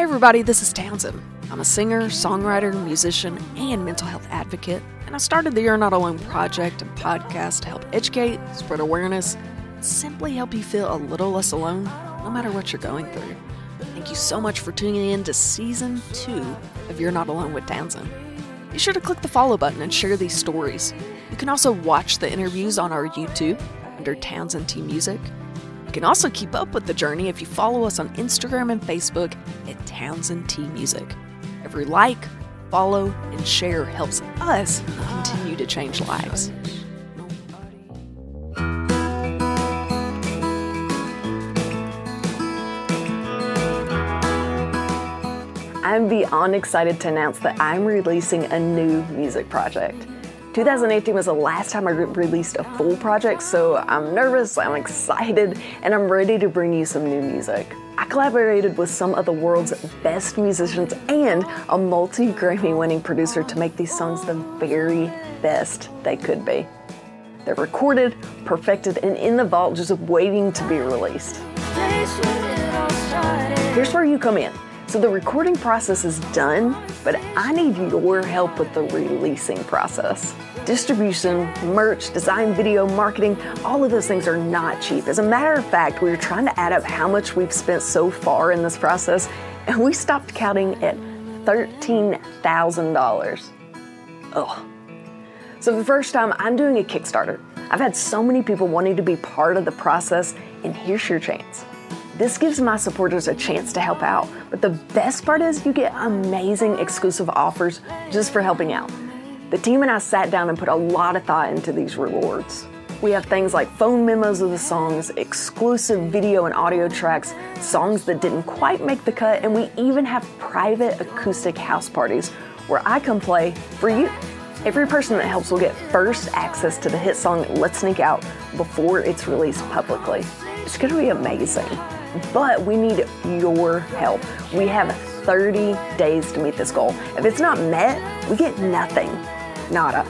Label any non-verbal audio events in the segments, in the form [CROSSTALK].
Hey, everybody, this is Townsend. I'm a singer, songwriter, musician, and mental health advocate, and I started the You're Not Alone project and podcast to help educate, spread awareness, simply help you feel a little less alone no matter what you're going through. Thank you so much for tuning in to season two of You're Not Alone with Townsend. Be sure to click the follow button and share these stories. You can also watch the interviews on our YouTube under Townsend T Music. You can also keep up with the journey if you follow us on Instagram and Facebook at Townsend T Music. Every like, follow, and share helps us continue to change lives. I'm beyond excited to announce that I'm releasing a new music project. 2018 was the last time I re- released a full project, so I'm nervous, I'm excited, and I'm ready to bring you some new music. I collaborated with some of the world's best musicians and a multi Grammy winning producer to make these songs the very best they could be. They're recorded, perfected, and in the vault just waiting to be released. Here's where you come in. So the recording process is done, but I need your help with the releasing process. Distribution, merch, design, video, marketing, all of those things are not cheap. As a matter of fact, we were trying to add up how much we've spent so far in this process, and we stopped counting at $13,000. Ugh. So, for the first time, I'm doing a Kickstarter. I've had so many people wanting to be part of the process, and here's your chance. This gives my supporters a chance to help out, but the best part is you get amazing exclusive offers just for helping out. The team and I sat down and put a lot of thought into these rewards. We have things like phone memos of the songs, exclusive video and audio tracks, songs that didn't quite make the cut, and we even have private acoustic house parties where I come play for you. Every person that helps will get first access to the hit song Let's Sneak Out before it's released publicly. It's gonna be amazing but we need your help. We have 30 days to meet this goal. If it's not met, we get nothing. Nada.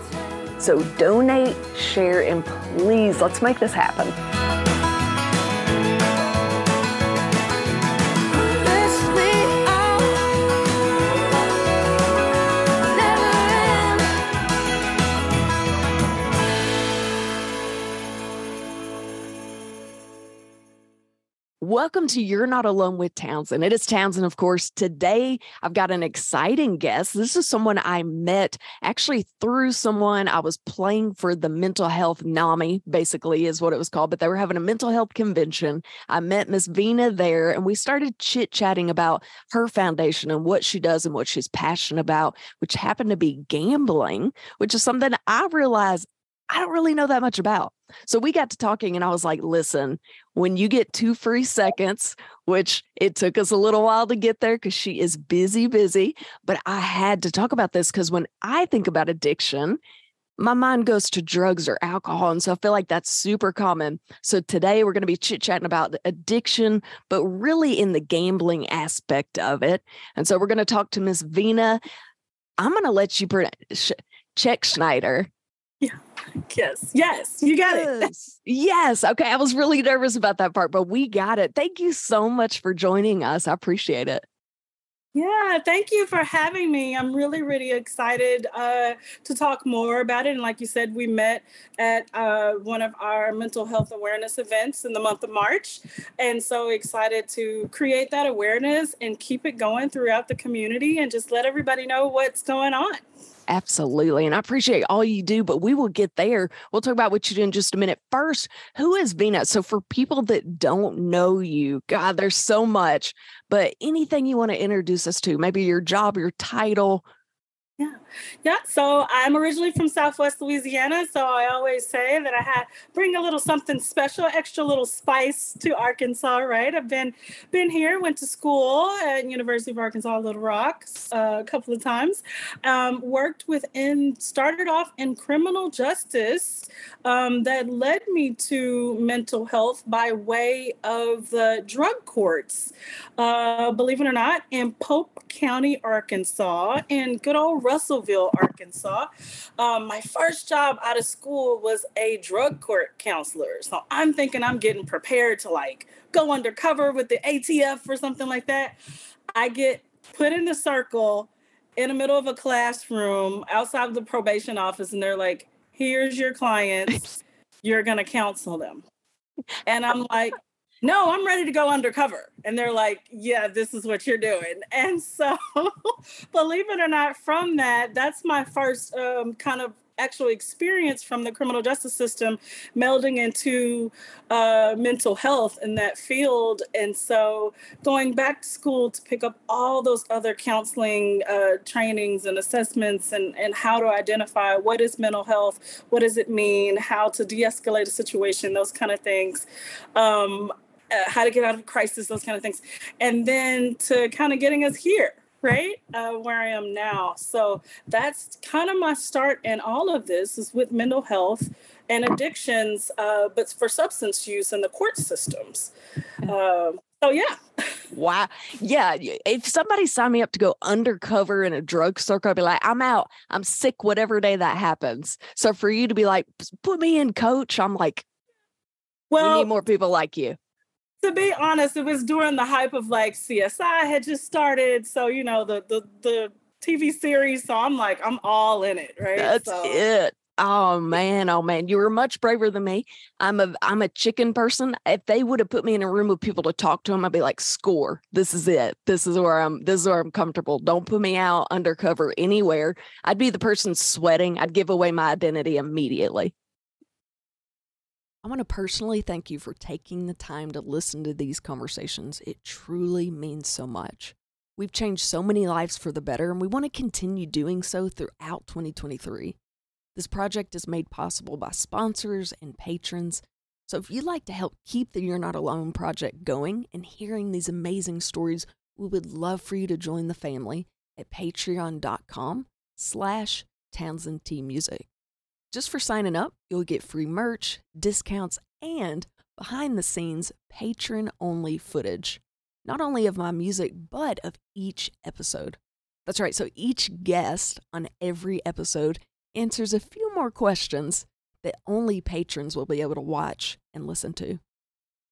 So donate, share, and please let's make this happen. Welcome to You're Not Alone with Townsend. It is Townsend, of course. Today, I've got an exciting guest. This is someone I met actually through someone I was playing for the mental health NAMI, basically, is what it was called, but they were having a mental health convention. I met Miss Vena there, and we started chit chatting about her foundation and what she does and what she's passionate about, which happened to be gambling, which is something I realized I don't really know that much about. So we got to talking, and I was like, listen, when you get two free seconds, which it took us a little while to get there because she is busy, busy, but I had to talk about this because when I think about addiction, my mind goes to drugs or alcohol. And so I feel like that's super common. So today we're going to be chit chatting about addiction, but really in the gambling aspect of it. And so we're going to talk to Miss Vena. I'm going to let you pronounce check Schneider. Yeah. [LAUGHS] Yes. Yes. You got it. [LAUGHS] yes. Okay. I was really nervous about that part, but we got it. Thank you so much for joining us. I appreciate it. Yeah, thank you for having me. I'm really, really excited uh, to talk more about it. And like you said, we met at uh, one of our mental health awareness events in the month of March. And so excited to create that awareness and keep it going throughout the community and just let everybody know what's going on. Absolutely. And I appreciate all you do, but we will get there. We'll talk about what you do in just a minute. First, who is Vena? So, for people that don't know you, God, there's so much, but anything you want to introduce us to, maybe your job, your title, yeah. Yeah. So I'm originally from Southwest Louisiana. So I always say that I had bring a little something special, extra little spice to Arkansas, right? I've been been here, went to school at University of Arkansas Little Rock uh, a couple of times. Um, worked within, started off in criminal justice um, that led me to mental health by way of the drug courts. Uh, believe it or not, in Pope County, Arkansas, in good old Russellville, Arkansas. Um, my first job out of school was a drug court counselor. So I'm thinking I'm getting prepared to like go undercover with the ATF or something like that. I get put in the circle in the middle of a classroom outside of the probation office, and they're like, here's your clients, [LAUGHS] you're going to counsel them. And I'm like, no, I'm ready to go undercover. And they're like, yeah, this is what you're doing. [LAUGHS] And so, [LAUGHS] believe it or not, from that, that's my first um, kind of actual experience from the criminal justice system melding into uh, mental health in that field. And so going back to school to pick up all those other counseling uh, trainings and assessments and, and how to identify what is mental health, what does it mean, how to de escalate a situation, those kind of things. Um, uh, how to get out of crisis, those kind of things. And then to kind of getting us here right uh, where i am now. So that's kind of my start in all of this is with mental health and addictions uh, but for substance use in the court systems. Uh, so yeah. Wow yeah if somebody signed me up to go undercover in a drug circle i'd be like i'm out. I'm sick whatever day that happens. So for you to be like put me in coach i'm like well we need more people like you to be honest, it was during the hype of like CSI had just started. So, you know, the the the TV series. So I'm like, I'm all in it, right? That's so. it. Oh man, oh man, you were much braver than me. I'm a I'm a chicken person. If they would have put me in a room with people to talk to them, I'd be like, score. This is it. This is where I'm this is where I'm comfortable. Don't put me out undercover anywhere. I'd be the person sweating. I'd give away my identity immediately. I want to personally thank you for taking the time to listen to these conversations. It truly means so much. We've changed so many lives for the better, and we want to continue doing so throughout 2023. This project is made possible by sponsors and patrons. So if you'd like to help keep the You're Not Alone project going and hearing these amazing stories, we would love for you to join the family at patreon.com slash Townsend T Music. Just for signing up, you'll get free merch, discounts, and behind the scenes patron only footage, not only of my music, but of each episode. That's right, so each guest on every episode answers a few more questions that only patrons will be able to watch and listen to.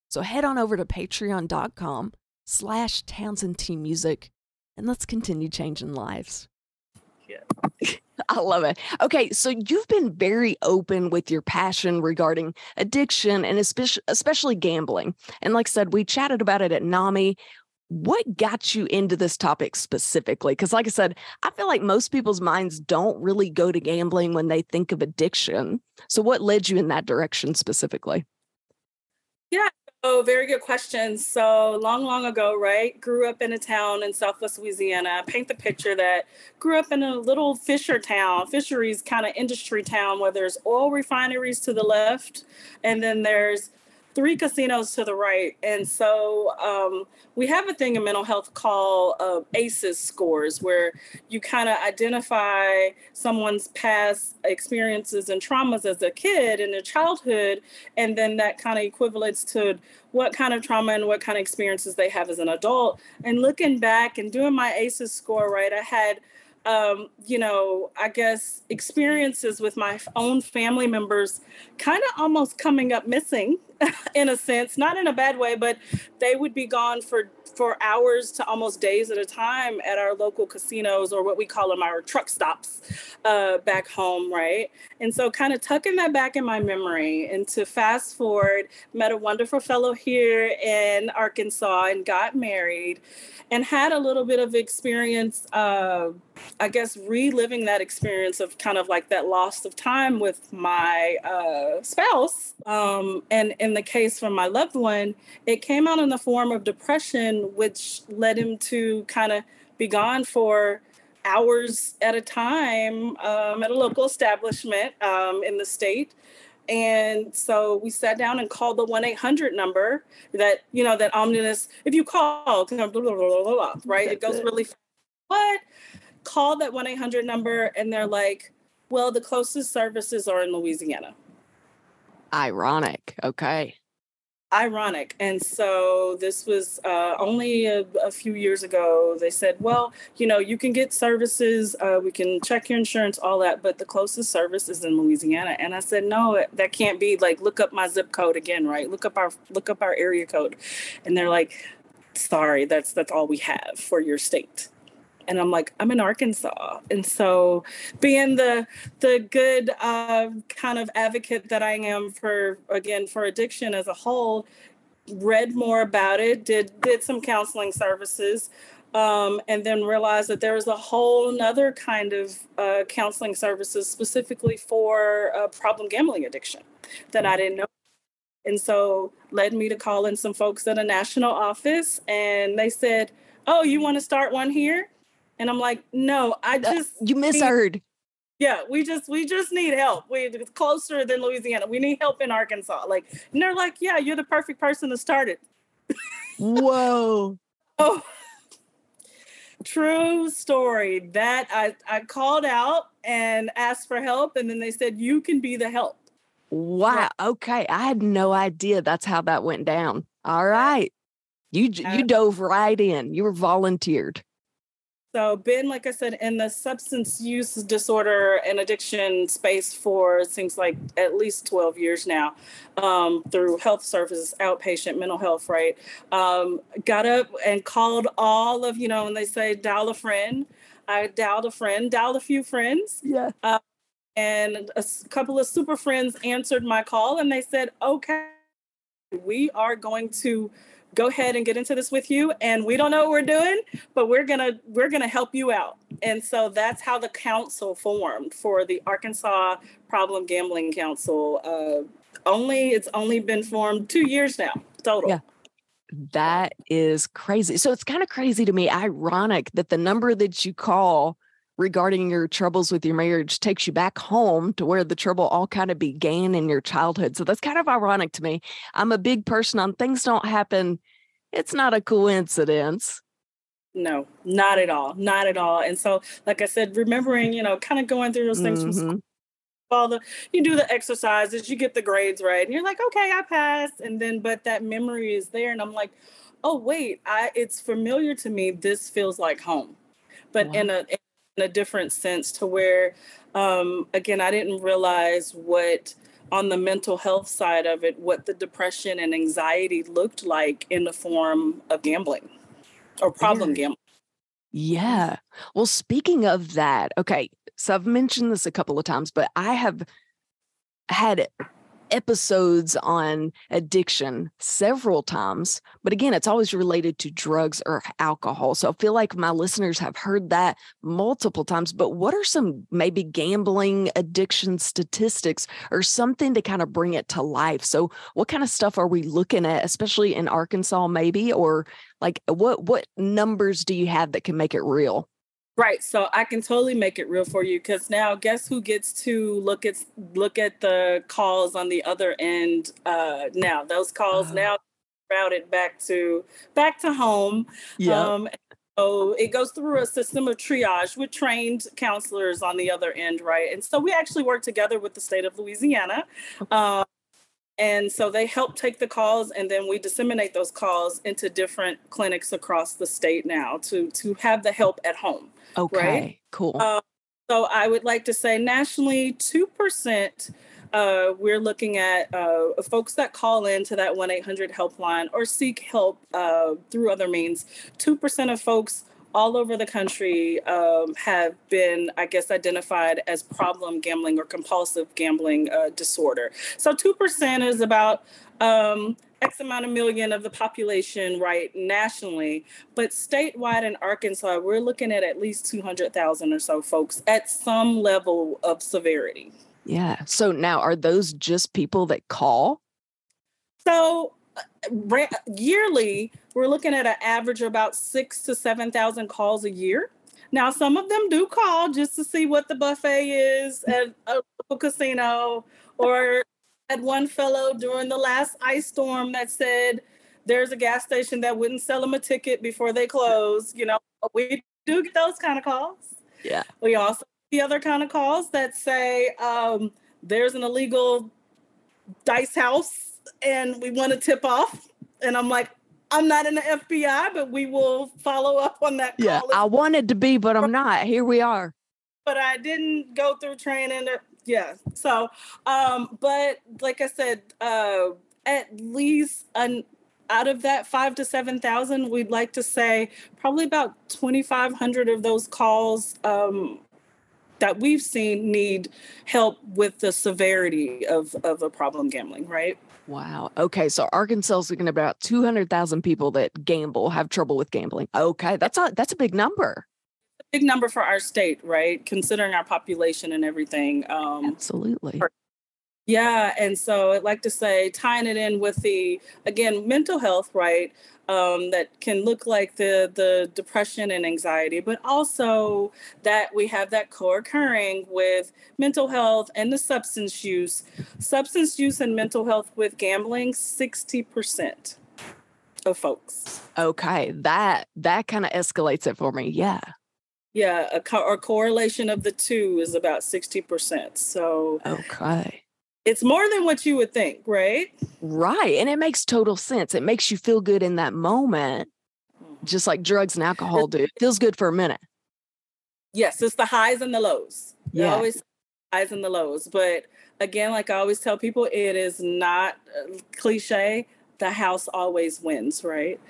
So head on over to patreon.com slash Townsend T Music and let's continue changing lives. Yeah. [LAUGHS] [LAUGHS] I love it. Okay, so you've been very open with your passion regarding addiction and especially especially gambling. And like I said, we chatted about it at NAMI. What got you into this topic specifically? Because, like I said, I feel like most people's minds don't really go to gambling when they think of addiction. So, what led you in that direction specifically? Yeah, Oh, very good question. So long, long ago, right? Grew up in a town in Southwest Louisiana. Paint the picture that grew up in a little fisher town, fisheries kind of industry town where there's oil refineries to the left, and then there's three casinos to the right. And so um, we have a thing in mental health called uh, ACEs scores, where you kind of identify someone's past experiences and traumas as a kid in their childhood, and then that kind of equivalents to what kind of trauma and what kind of experiences they have as an adult. And looking back and doing my ACEs score, right, I had um, you know, I guess experiences with my own family members kind of almost coming up missing [LAUGHS] in a sense, not in a bad way, but they would be gone for for hours to almost days at a time at our local casinos or what we call them our truck stops uh, back home, right? And so, kind of tucking that back in my memory and to fast forward, met a wonderful fellow here in Arkansas and got married and had a little bit of experience, uh, I guess, reliving that experience of kind of like that loss of time with my uh, spouse. Um, and in the case for my loved one, it came out in the form of depression, which led him to kind of be gone for hours at a time um, at a local establishment um, in the state and so we sat down and called the 1-800 number that, you know, that ominous, if you call, blah, blah, blah, right? It goes really fast. What? Call that 1-800 number and they're like, well, the closest services are in Louisiana. Ironic. Okay ironic. And so this was uh, only a, a, few years ago. They said, well, you know, you can get services, uh, we can check your insurance, all that, but the closest service is in Louisiana. And I said, no, that can't be. Like, look up my zip code again, right? Look up our look up our area code. And they're like, sorry, that's that's all we have for your state. And I'm like, I'm in Arkansas. And so being the the good uh, kind of advocate that I am for again for addiction as a whole, read more about it, did did some counseling services, um, and then realized that there was a whole another kind of uh, counseling services specifically for uh, problem gambling addiction that I didn't know. And so led me to call in some folks at a national office, and they said, "Oh, you want to start one here?" And I'm like, "No, I uh, just uh, you misheard." Need- yeah, we just we just need help. We're closer than Louisiana. We need help in Arkansas. Like, and they're like, "Yeah, you're the perfect person to start it." Whoa. [LAUGHS] oh true story that I, I called out and asked for help and then they said you can be the help wow okay i had no idea that's how that went down all right you you dove right in you were volunteered so, been, like I said, in the substance use disorder and addiction space for seems like at least 12 years now um, through health services, outpatient mental health, right? Um, got up and called all of, you know, when they say dial a friend, I dialed a friend, dialed a few friends. Yeah. Uh, and a couple of super friends answered my call and they said, okay, we are going to go ahead and get into this with you and we don't know what we're doing but we're gonna we're gonna help you out. And so that's how the council formed for the arkansas problem gambling council uh, only it's only been formed two years now total. Yeah. That is crazy. So it's kind of crazy to me ironic that the number that you call regarding your troubles with your marriage takes you back home to where the trouble all kind of began in your childhood. So that's kind of ironic to me. I'm a big person on things don't happen. It's not a coincidence. No, not at all. Not at all. And so, like I said, remembering, you know, kind of going through those things mm-hmm. from all the you do the exercises, you get the grades right, and you're like, okay, I passed. And then but that memory is there. And I'm like, oh wait, I it's familiar to me. This feels like home. But wow. in a in a different sense to where um, again i didn't realize what on the mental health side of it what the depression and anxiety looked like in the form of gambling or problem yeah. gambling yeah well speaking of that okay so i've mentioned this a couple of times but i have had episodes on addiction several times, but again, it's always related to drugs or alcohol. So I feel like my listeners have heard that multiple times. But what are some maybe gambling addiction statistics or something to kind of bring it to life? So what kind of stuff are we looking at, especially in Arkansas, maybe, or like what what numbers do you have that can make it real? Right. So I can totally make it real for you because now guess who gets to look at look at the calls on the other end uh now. Those calls uh, now routed back to back to home. Yeah. Um, so it goes through a system of triage with trained counselors on the other end, right? And so we actually work together with the state of Louisiana. Okay. Um, and so they help take the calls and then we disseminate those calls into different clinics across the state now to to have the help at home. Okay, right? cool. Uh, so I would like to say nationally, 2%. Uh, we're looking at uh, folks that call in to that 1 800 helpline or seek help uh, through other means. 2% of folks all over the country um, have been, I guess, identified as problem gambling or compulsive gambling uh, disorder. So 2% is about um, X amount of million of the population, right, nationally. But statewide in Arkansas, we're looking at at least 200,000 or so folks at some level of severity. Yeah. So now are those just people that call? So uh, yearly, we're looking at an average of about six to 7,000 calls a year. Now, some of them do call just to see what the buffet is at a local casino or had one fellow during the last ice storm that said there's a gas station that wouldn't sell them a ticket before they close. You know, we do get those kind of calls. Yeah. We also the other kind of calls that say um, there's an illegal dice house and we want to tip off. And I'm like, I'm not in the FBI, but we will follow up on that. Yeah, I wanted to be, but I'm not. Here we are. But I didn't go through training yeah. So, um, but like I said, uh, at least an out of that five to 7,000, we'd like to say probably about 2,500 of those calls um, that we've seen need help with the severity of, of a problem gambling, right? Wow. Okay. So Arkansas is looking about 200,000 people that gamble, have trouble with gambling. Okay. That's a, that's a big number. Big number for our state, right? Considering our population and everything. Um, Absolutely. Yeah. And so I'd like to say, tying it in with the, again, mental health, right? um, that can look like the the depression and anxiety, but also that we have that co-occurring with mental health and the substance use. Substance use and mental health with gambling, sixty percent of folks. Okay, that that kind of escalates it for me. Yeah. Yeah, a, co- a correlation of the two is about sixty percent. So okay it's more than what you would think, right? Right. And it makes total sense. It makes you feel good in that moment, mm-hmm. just like drugs and alcohol do. It feels good for a minute. Yes, it's the highs and the lows. Yeah. always highs and the lows. But again, like I always tell people, it is not uh, cliche. The house always wins, right?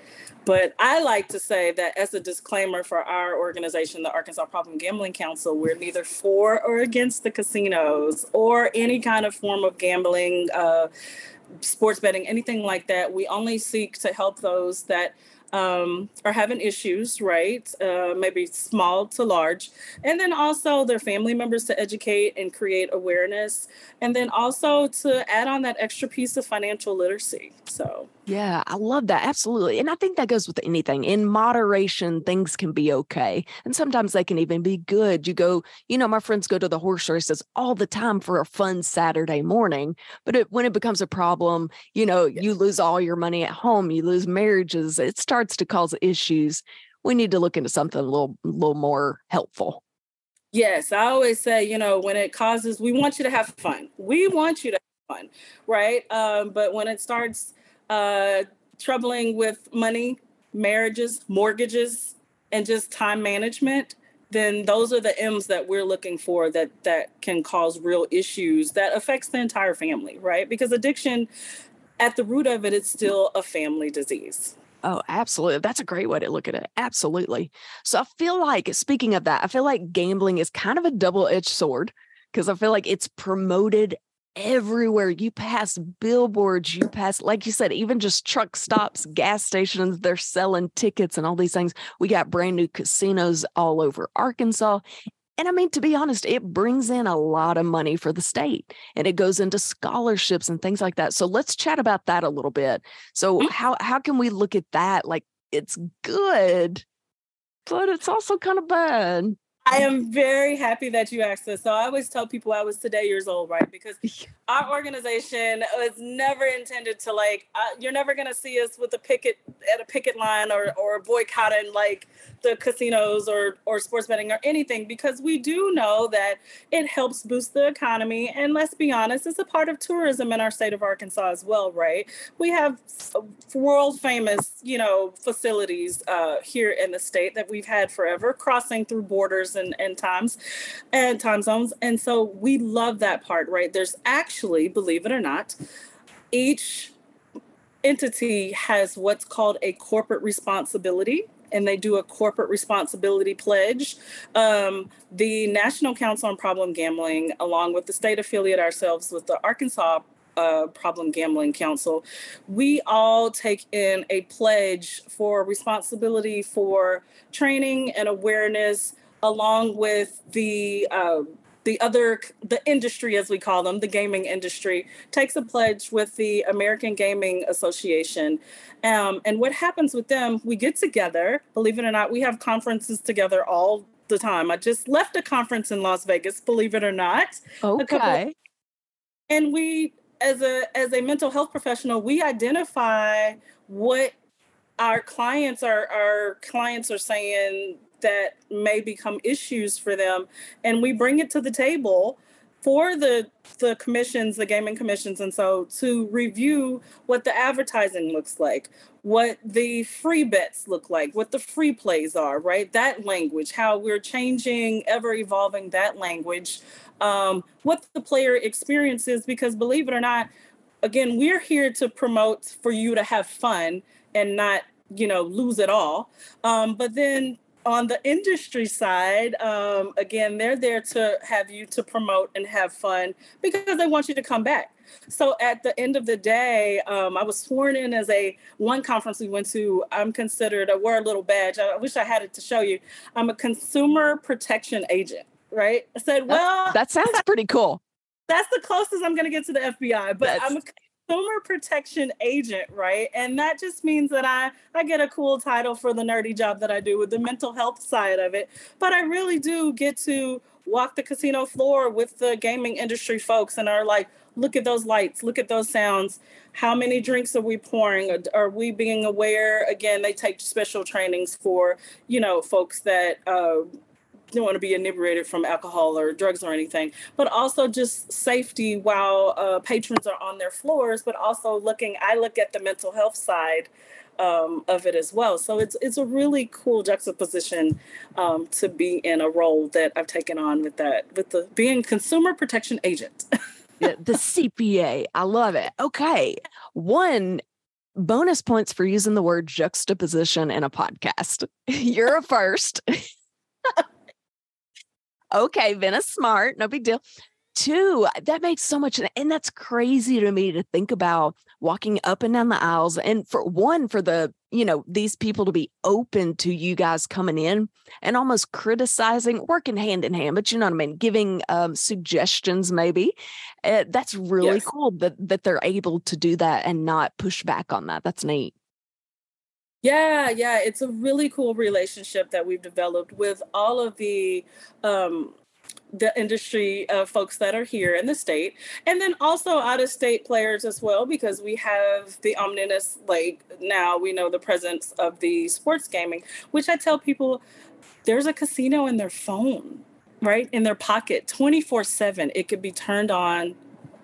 But I like to say that as a disclaimer for our organization, the Arkansas Problem Gambling Council, we're neither for or against the casinos or any kind of form of gambling, uh, sports betting, anything like that. We only seek to help those that um, are having issues, right? Uh, maybe small to large. And then also their family members to educate and create awareness. And then also to add on that extra piece of financial literacy. So, yeah, I love that. Absolutely. And I think that goes with anything. In moderation, things can be okay. And sometimes they can even be good. You go, you know, my friends go to the horse races all the time for a fun Saturday morning. But it, when it becomes a problem, you know, yes. you lose all your money at home, you lose marriages, it starts to cause issues. We need to look into something a little, little more helpful. Yes, I always say, you know, when it causes, we want you to have fun. We want you to have fun, right? Um, but when it starts uh, troubling with money, marriages, mortgages, and just time management, then those are the M's that we're looking for that that can cause real issues that affects the entire family, right? Because addiction, at the root of it, it's still a family disease. Oh, absolutely. That's a great way to look at it. Absolutely. So I feel like, speaking of that, I feel like gambling is kind of a double edged sword because I feel like it's promoted everywhere. You pass billboards, you pass, like you said, even just truck stops, gas stations, they're selling tickets and all these things. We got brand new casinos all over Arkansas. And I mean, to be honest, it brings in a lot of money for the state and it goes into scholarships and things like that. So let's chat about that a little bit. So, mm-hmm. how, how can we look at that? Like, it's good, but it's also kind of bad. I am very happy that you asked this. So I always tell people I was today years old, right? Because [LAUGHS] our organization was never intended to like. Uh, you're never gonna see us with a picket at a picket line or or boycotting like the casinos or or sports betting or anything because we do know that it helps boost the economy and let's be honest, it's a part of tourism in our state of Arkansas as well, right? We have world famous, you know, facilities uh, here in the state that we've had forever, crossing through borders and, and times and time zones. And so we love that part, right? There's actually, believe it or not, each entity has what's called a corporate responsibility and they do a corporate responsibility pledge. Um, the National Council on Problem Gambling, along with the state affiliate ourselves with the Arkansas uh, Problem Gambling Council, we all take in a pledge for responsibility for training and awareness along with the uh, the other the industry as we call them the gaming industry takes a pledge with the american gaming association. Um, and what happens with them we get together. Believe it or not we have conferences together all the time. I just left a conference in las vegas believe it or not okay couple, and we as a as a mental health professional we identify what our clients are our clients are saying that may become issues for them and we bring it to the table for the the commissions the gaming commissions and so to review what the advertising looks like what the free bets look like what the free plays are right? That language how we're changing ever evolving that language um, what the player experience is because believe it or not again we're here to promote for you to have fun and not you know lose it all. Um, but then on the industry side um, again they're there to have you to promote and have fun because they want you to come back. So at the end of the day um, i was sworn in as a one conference we went to i'm considered a word little badge. I wish i had it to show you. I'm a consumer protection agent right? I said well that, that sounds pretty cool. [LAUGHS] that's the closest i'm going to get to the fbi but that's... i'm a consumer protection agent, right? And that just means that I I get a cool title for the nerdy job that I do with the mental health side of it. But I really do get to walk the casino floor with the gaming industry folks and are like, look at those lights, look at those sounds. How many drinks are we pouring? Are we being aware? Again, they take special trainings for, you know, folks that uh, don't want to be inebriated from alcohol or drugs or anything, but also just safety while uh, patrons are on their floors, but also looking, I look at the mental health side um, of it as well. So it's it's a really cool juxtaposition um, to be in a role that I've taken on with that, with the being consumer protection agent. [LAUGHS] the, the CPA, I love it. Okay, one bonus points for using the word juxtaposition in a podcast. [LAUGHS] You're a first. [LAUGHS] okay, Vena's smart, no big deal. Two, that makes so much, and that's crazy to me to think about walking up and down the aisles. And for one, for the, you know, these people to be open to you guys coming in and almost criticizing, working hand in hand, but you know what I mean, giving um, suggestions maybe. Uh, that's really yes. cool that that they're able to do that and not push back on that. That's neat. Yeah, yeah, it's a really cool relationship that we've developed with all of the um, the industry uh, folks that are here in the state, and then also out of state players as well, because we have the Omnibus Like now. We know the presence of the sports gaming, which I tell people there's a casino in their phone, right in their pocket, twenty four seven. It could be turned on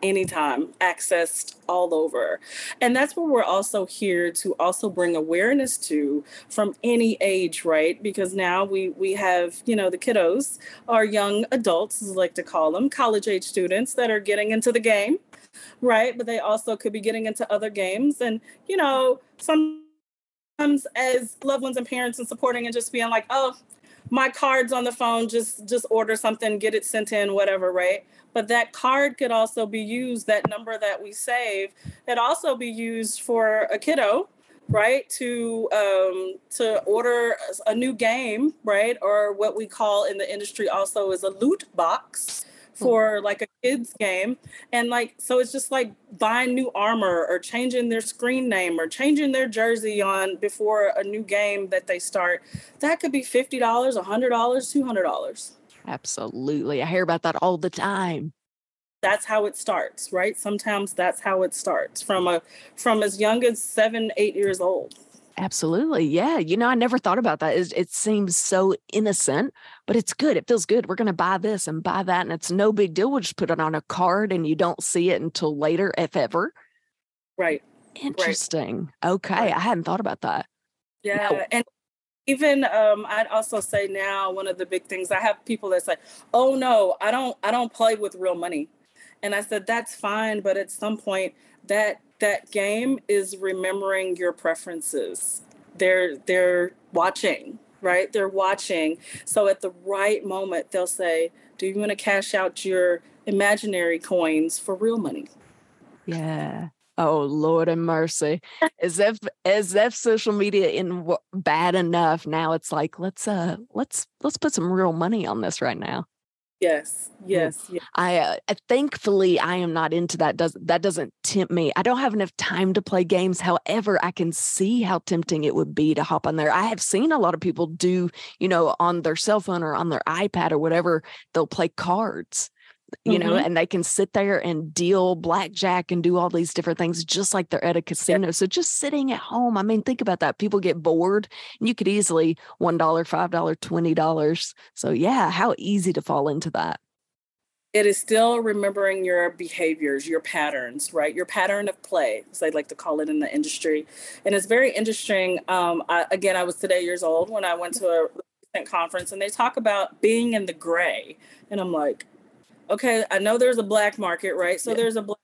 anytime, accessed all over. And that's what we're also here to also bring awareness to from any age, right? Because now we we have, you know, the kiddos, our young adults, as I like to call them, college age students that are getting into the game, right? But they also could be getting into other games. And, you know, sometimes as loved ones and parents and supporting and just being like, oh, my card's on the phone, just just order something, get it sent in, whatever, right? but that card could also be used that number that we save it also be used for a kiddo right? To um, to order a new game right? Or what we call in the industry also is a loot box Oh, for like a kids game and like so it's just like buying new armor or changing their screen name or changing their jersey on before a new game that they start that could be $50 $100 $200 Absolutely. I hear about that all the time. That's how it starts, right? Sometimes that's how it starts from a from as young as 7 8 years old. Absolutely. Yeah. You know, I never thought about that. It, it seems so innocent, but it's good. It feels good. We're going to buy this and buy that. And it's no big deal. We'll just put it on a card and you don't see it until later, if ever. Right. Interesting. Right. Okay. Right. I hadn't thought about that. Yeah. Now, and even um, I'd also say now one of the big things I have people that say, "Oh no, I don't I don't play with real money," and I said that's fine, but at some point that that game is remembering your preferences. They're they're watching, right? They're watching. So at the right moment, they'll say, "Do you want to cash out your imaginary coins for real money?" Yeah. Oh Lord and mercy. As if as if social media in bad enough. Now it's like let's uh let's let's put some real money on this right now. Yes, yes, yes. I uh, thankfully I am not into that. Does that doesn't tempt me? I don't have enough time to play games. However, I can see how tempting it would be to hop on there. I have seen a lot of people do, you know, on their cell phone or on their iPad or whatever. They'll play cards you mm-hmm. know, and they can sit there and deal blackjack and do all these different things just like they're at a casino. So just sitting at home, I mean, think about that. People get bored and you could easily $1, $5, $20. So, yeah, how easy to fall into that. It is still remembering your behaviors, your patterns, right? Your pattern of play, as they like to call it in the industry. And it's very interesting. Um, I, again, I was today years old when I went to a conference and they talk about being in the gray. And I'm like, okay, I know there's a black market, right? So yeah. there's a black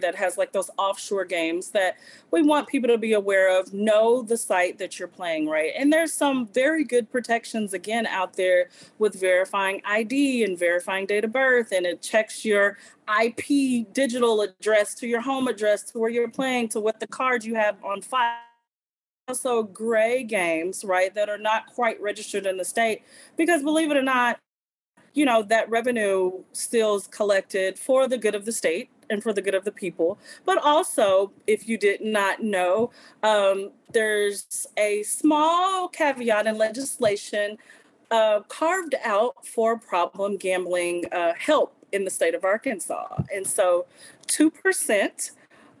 that has like those offshore games that we want people to be aware of know the site that you're playing right and there's some very good protections again out there with verifying id and verifying date of birth and it checks your ip digital address to your home address to where you're playing to what the card you have on file also gray games right that are not quite registered in the state because believe it or not you know that revenue still is collected for the good of the state and for the good of the people. But also, if you did not know, um, there's a small caveat in legislation uh, carved out for problem gambling uh, help in the state of Arkansas. And so, 2%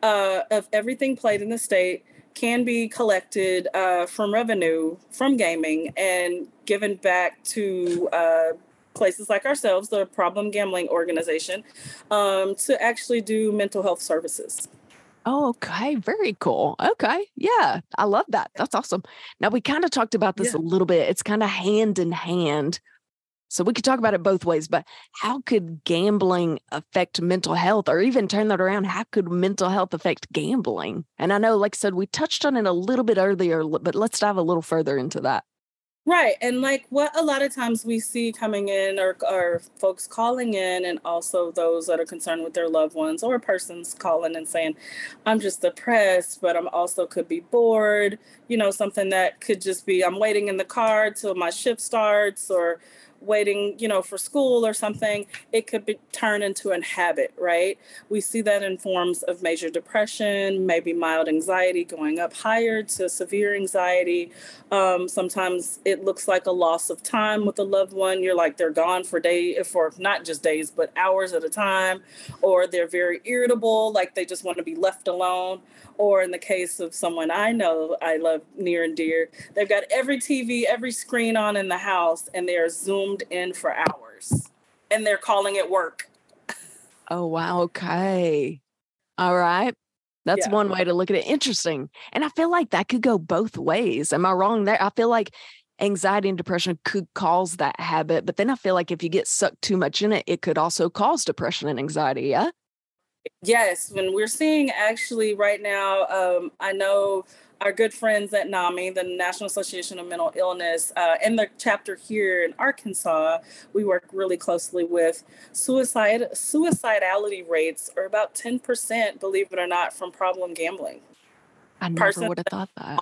uh, of everything played in the state can be collected uh, from revenue from gaming and given back to uh, places like ourselves, the Problem Gambling Organization, um, to actually do mental health services. Oh, okay. Very cool. Okay. Yeah. I love that. That's awesome. Now, we kind of talked about this yeah. a little bit. It's kind of hand in hand. So we could talk about it both ways, but how could gambling affect mental health or even turn that around? How could mental health affect gambling? And I know, like I said, we touched on it a little bit earlier, but let's dive a little further into that. Right. And like what a lot of times we see coming in or, are folks calling in, and also those that are concerned with their loved ones or persons calling and saying, I'm just depressed, but I'm also could be bored. You know, something that could just be, I'm waiting in the car till my shift starts or, waiting, you know, for school or something, it could be turn into a habit, right? We see that in forms of major depression, maybe mild anxiety going up higher to severe anxiety. Um, sometimes it looks like a loss of time with a loved one. You're like they're gone for day for not just days, but hours at a time, or they're very irritable, like they just want to be left alone. Or in the case of someone I know I love near and dear, they've got every TV, every screen on in the house, and they are zoomed in for hours and they're calling it work. Oh, wow. Okay. All right. That's yeah. one way to look at it. Interesting. And I feel like that could go both ways. Am I wrong there? I feel like anxiety and depression could cause that habit. But then I feel like if you get sucked too much in it, it could also cause depression and anxiety. Yeah. Yes. When we're seeing actually right now, um, I know our good friends at NAMI, the National Association of Mental Illness, uh, in the chapter here in Arkansas, we work really closely with suicide suicidality rates are about 10%, believe it or not, from problem gambling. I never would have thought that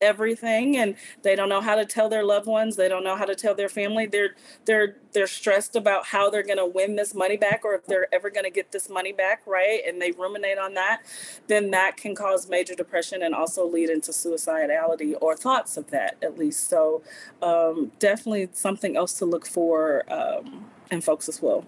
everything and they don't know how to tell their loved ones they don't know how to tell their family. They're they're they're stressed about how they're going to win this money back or if they're ever going to get this money back right? And they ruminate on that then that can cause major depression and also lead into suicidality or thoughts of that at least. So um, definitely something else to look for um, in folks as well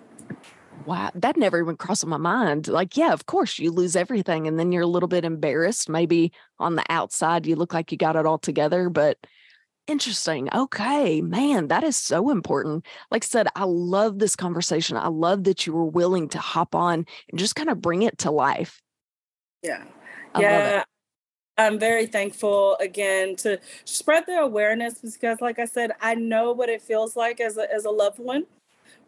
wow, that never even crossed my mind. Like, yeah, of course, you lose everything and then you're a little bit embarrassed. Maybe on the outside, you look like you got it all together, but interesting. Okay, man, that is so important. Like I said, I love this conversation. I love that you were willing to hop on and just kind of bring it to life. Yeah. I yeah. I'm very thankful again to spread the awareness because, like I said, I know what it feels like as a, as a loved one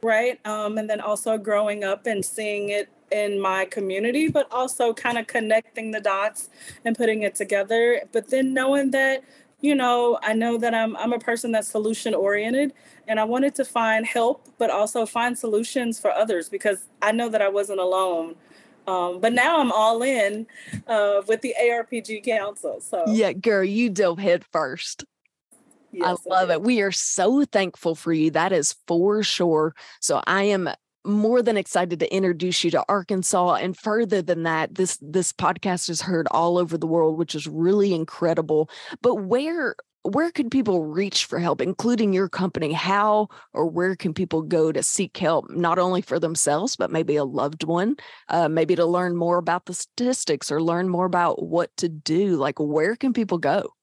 right? Um, and then also growing up and seeing it in my community, but also kind of connecting the dots and putting it together. But then knowing that, you know, I know that I'm I'm a person that's solution oriented, and I wanted to find help, but also find solutions for others because I know that I wasn't alone. Um, but now I'm all in uh, with the ARPG Council. So yeah, girl, you dove head first. Yes, I love it. We are so thankful for you. That is for sure. So I am more than excited to introduce you to Arkansas and further than that this this podcast is heard all over the world which is really incredible but where where can people reach for help including your company how or where can people go to seek help not only for themselves but maybe a loved one uh, maybe to learn more about the statistics or learn more about what to do like where can people go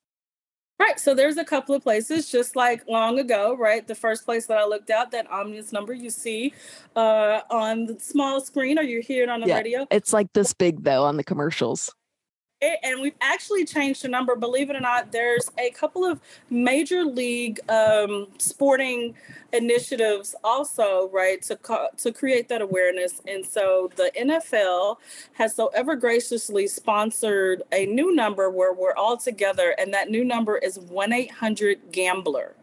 Right. So there's a couple of places, just like long ago, right? The first place that I looked at, that Omnis number you see uh, on the small screen, or you hear it on the yeah, radio. It's like this big though on the commercials. And we've actually changed the number. Believe it or not, there's a couple of major league um, sporting initiatives also, right, to co- to create that awareness. And so the NFL has so ever graciously sponsored a new number where we're all together, and that new number is one eight hundred Gambler.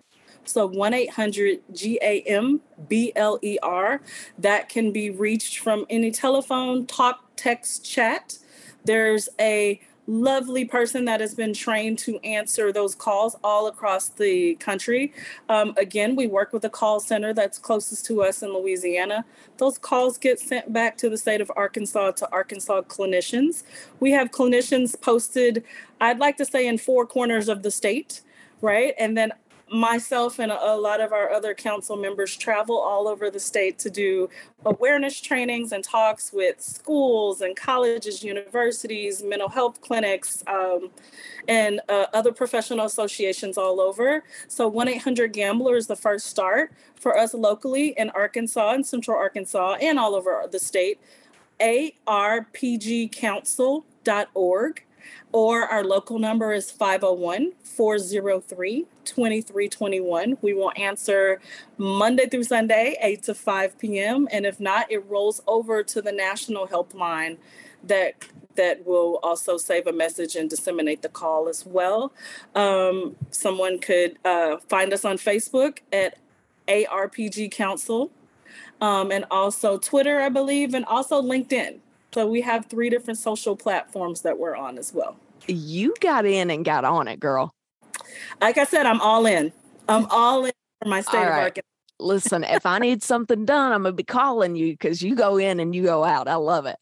So 1 800 G A M B L E R. That can be reached from any telephone, talk, text, chat. There's a lovely person that has been trained to answer those calls all across the country. Um, again, we work with a call center that's closest to us in Louisiana. Those calls get sent back to the state of Arkansas to Arkansas clinicians. We have clinicians posted, I'd like to say, in four corners of the state, right? And then myself and a, lot of our other council members travel all over the state to do awareness trainings and talks with schools and colleges, universities, mental health clinics, um, and uh, other professional associations all over. So 1 800 Gambler is the first start for us locally in Arkansas and Central Arkansas and all over the state. ARPGcouncil.org or our local number is 501 403 2321. We will answer Monday through Sunday, 8 to 5 p.m. And if not, it rolls over to the national helpline that that will also save a message and disseminate the call as well. Um, someone could uh, find us on Facebook at ARPG Council um, and also Twitter, I believe, and also LinkedIn. So we have three different social platforms that we're on as well. You got in and got on it, girl. Like I said, I'm all in. I'm all in for my state all of right. Arkansas. Listen, if I need something done, I'm gonna be calling you because you go in and you go out. I love it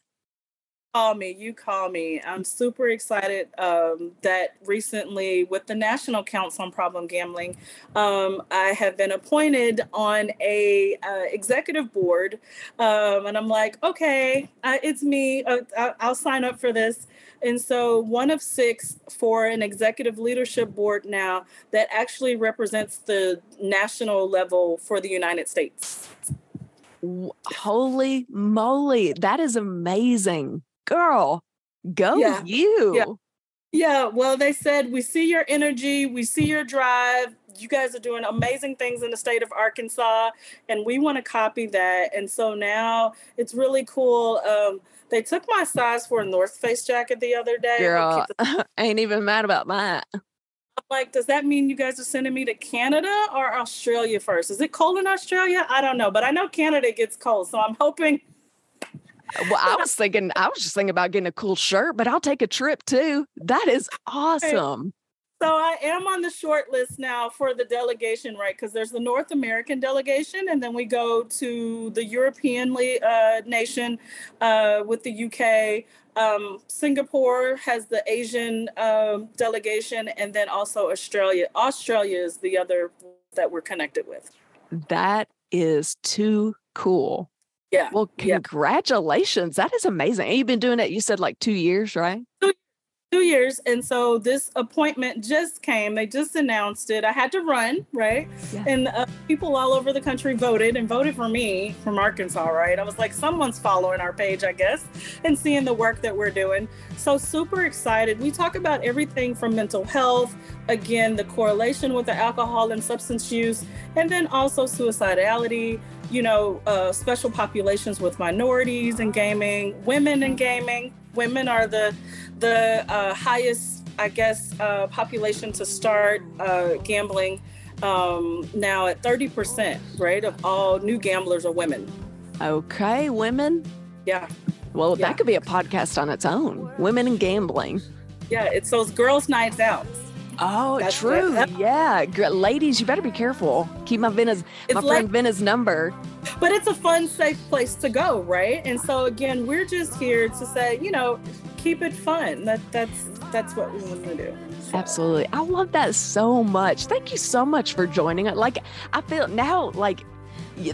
call me. You call me. I'm super excited um, that recently, with the National Council on Problem Gambling, um, I have been appointed on a uh, executive board, um, and I'm like, okay, uh, it's me. Uh, I'll sign up for this. And so, one of six for an executive leadership board now that actually represents the national level for the United States. Holy moly, that is amazing girl, go yeah. you. Yeah. yeah. Well, they said, we see your energy, we see your drive. You guys are doing amazing things in the state of Arkansas, and we want to copy that. And so now it's really cool. Um, they took my size for a North Face jacket the other day. Girl, [LAUGHS] I ain't even mad about that. I'm like, does that mean you guys are sending me to Canada or Australia first? Is it cold in Australia? I don't know, but I know Canada gets cold, so I'm hoping well, I was thinking, I was just thinking about getting a cool shirt, but I'll take a trip too. That is awesome. So I am on the short list now for the delegation, right? Because there's the North American delegation, and then we go to the European uh, nation uh, with the UK. Um, Singapore has the Asian um, delegation, and then also Australia. Australia is the other that we're connected with. That is too cool. Yeah. Well, congratulations. Yeah. That is amazing. And you've been doing it, you said like two years, right? Two, two years. And so this appointment just came. They just announced it. I had to run, right? Yeah. And uh, people all over the country voted and voted for me from Arkansas, right? I was like, someone's following our page, I guess, and seeing the work that we're doing. So super excited. We talk about everything from mental health, again, the correlation with the alcohol and substance use, and then also suicidality you know, uh, special populations with minorities in gaming, women in gaming. Women are the the uh, highest, I guess, uh, population to start uh, gambling um, now at 30%, right, of all new gamblers are women. Okay, women. Yeah. Well, yeah. that could be a podcast on its own. Women and gambling. Yeah, it's those girls' nights out. Oh, That's true. Yeah, ladies, you better be careful. Keep my Vena's, my like, friend Vena's number. But it's a fun, safe place to go, right? And so again, we're just here to say, you know, keep it fun. That that's that's what we want to do. So. Absolutely, I love that so much. Thank you so much for joining it. Like I feel now, like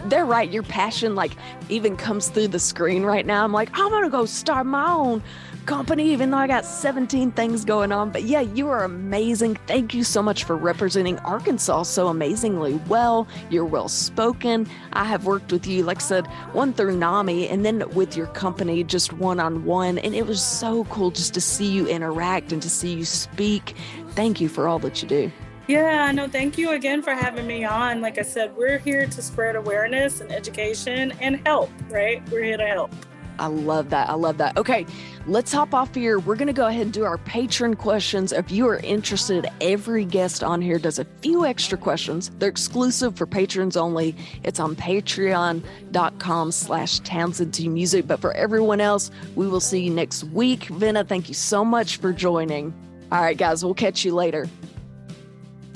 they're right. Your passion, like, even comes through the screen right now. I'm like, I'm gonna go start my own company, even though I got 17 things going on. But yeah, you are amazing. Thank you so much for representing Arkansas so amazingly well. You're well spoken. I have worked with you, like I said, one through NAMI and then with your company just one on one. And it was so cool just to see you interact and to see you speak. Thank you for all that you do. Yeah, no, thank you again for having me on. Like I said, we're here to spread awareness and education and help, right? We're here to help. I love that. I love that. Okay, let's hop off here. We're going to go ahead and do our patron questions. If you are interested, every guest on here does a few extra questions. They're exclusive for patrons only. It's on patreon.com slash Townsend T Music. But for everyone else, we will see you next week. Vena, thank you so much for joining. All right, guys, we'll catch you later.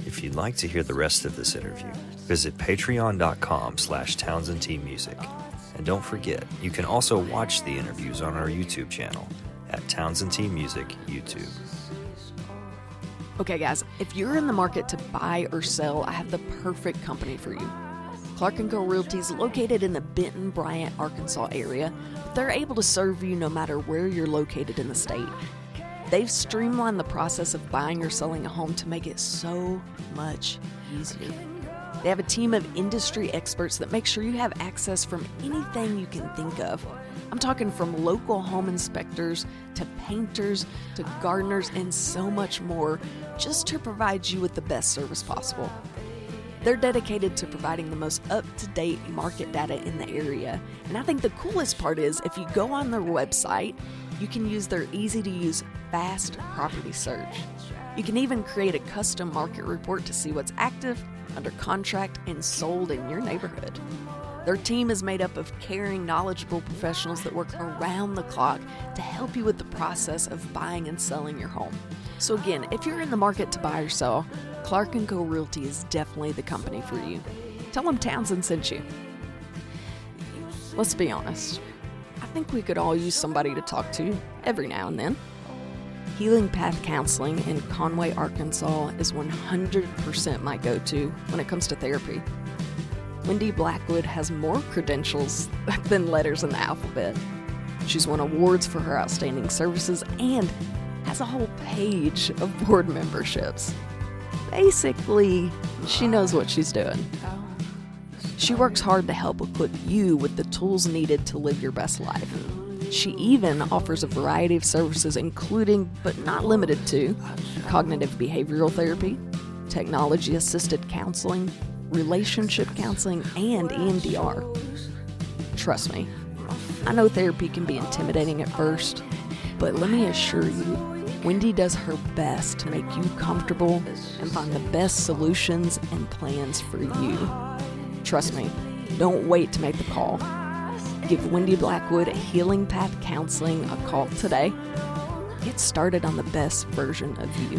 If you'd like to hear the rest of this interview, visit patreon.com slash Townsend T Music. And don't forget, you can also watch the interviews on our YouTube channel at Townsend T Music YouTube. Okay, guys, if you're in the market to buy or sell, I have the perfect company for you. Clark & Co Realty is located in the Benton, Bryant, Arkansas area, but they're able to serve you no matter where you're located in the state. They've streamlined the process of buying or selling a home to make it so much easier. They have a team of industry experts that make sure you have access from anything you can think of. I'm talking from local home inspectors to painters to gardeners and so much more just to provide you with the best service possible. They're dedicated to providing the most up to date market data in the area. And I think the coolest part is if you go on their website, you can use their easy to use fast property search. You can even create a custom market report to see what's active, under contract, and sold in your neighborhood. Their team is made up of caring, knowledgeable professionals that work around the clock to help you with the process of buying and selling your home. So again, if you're in the market to buy or sell, Clark & Co Realty is definitely the company for you. Tell them Townsend sent you. Let's be honest. I think we could all use somebody to talk to every now and then. Healing Path Counseling in Conway, Arkansas is 100% my go to when it comes to therapy. Wendy Blackwood has more credentials [LAUGHS] than letters in the alphabet. She's won awards for her outstanding services and has a whole page of board memberships. Basically, she knows what she's doing. She works hard to help equip you with the tools needed to live your best life. She even offers a variety of services, including, but not limited to, cognitive behavioral therapy, technology assisted counseling, relationship counseling, and EMDR. Trust me, I know therapy can be intimidating at first, but let me assure you, Wendy does her best to make you comfortable and find the best solutions and plans for you. Trust me, don't wait to make the call. Give Wendy Blackwood a Healing Path Counseling a call today. Get started on the best version of you.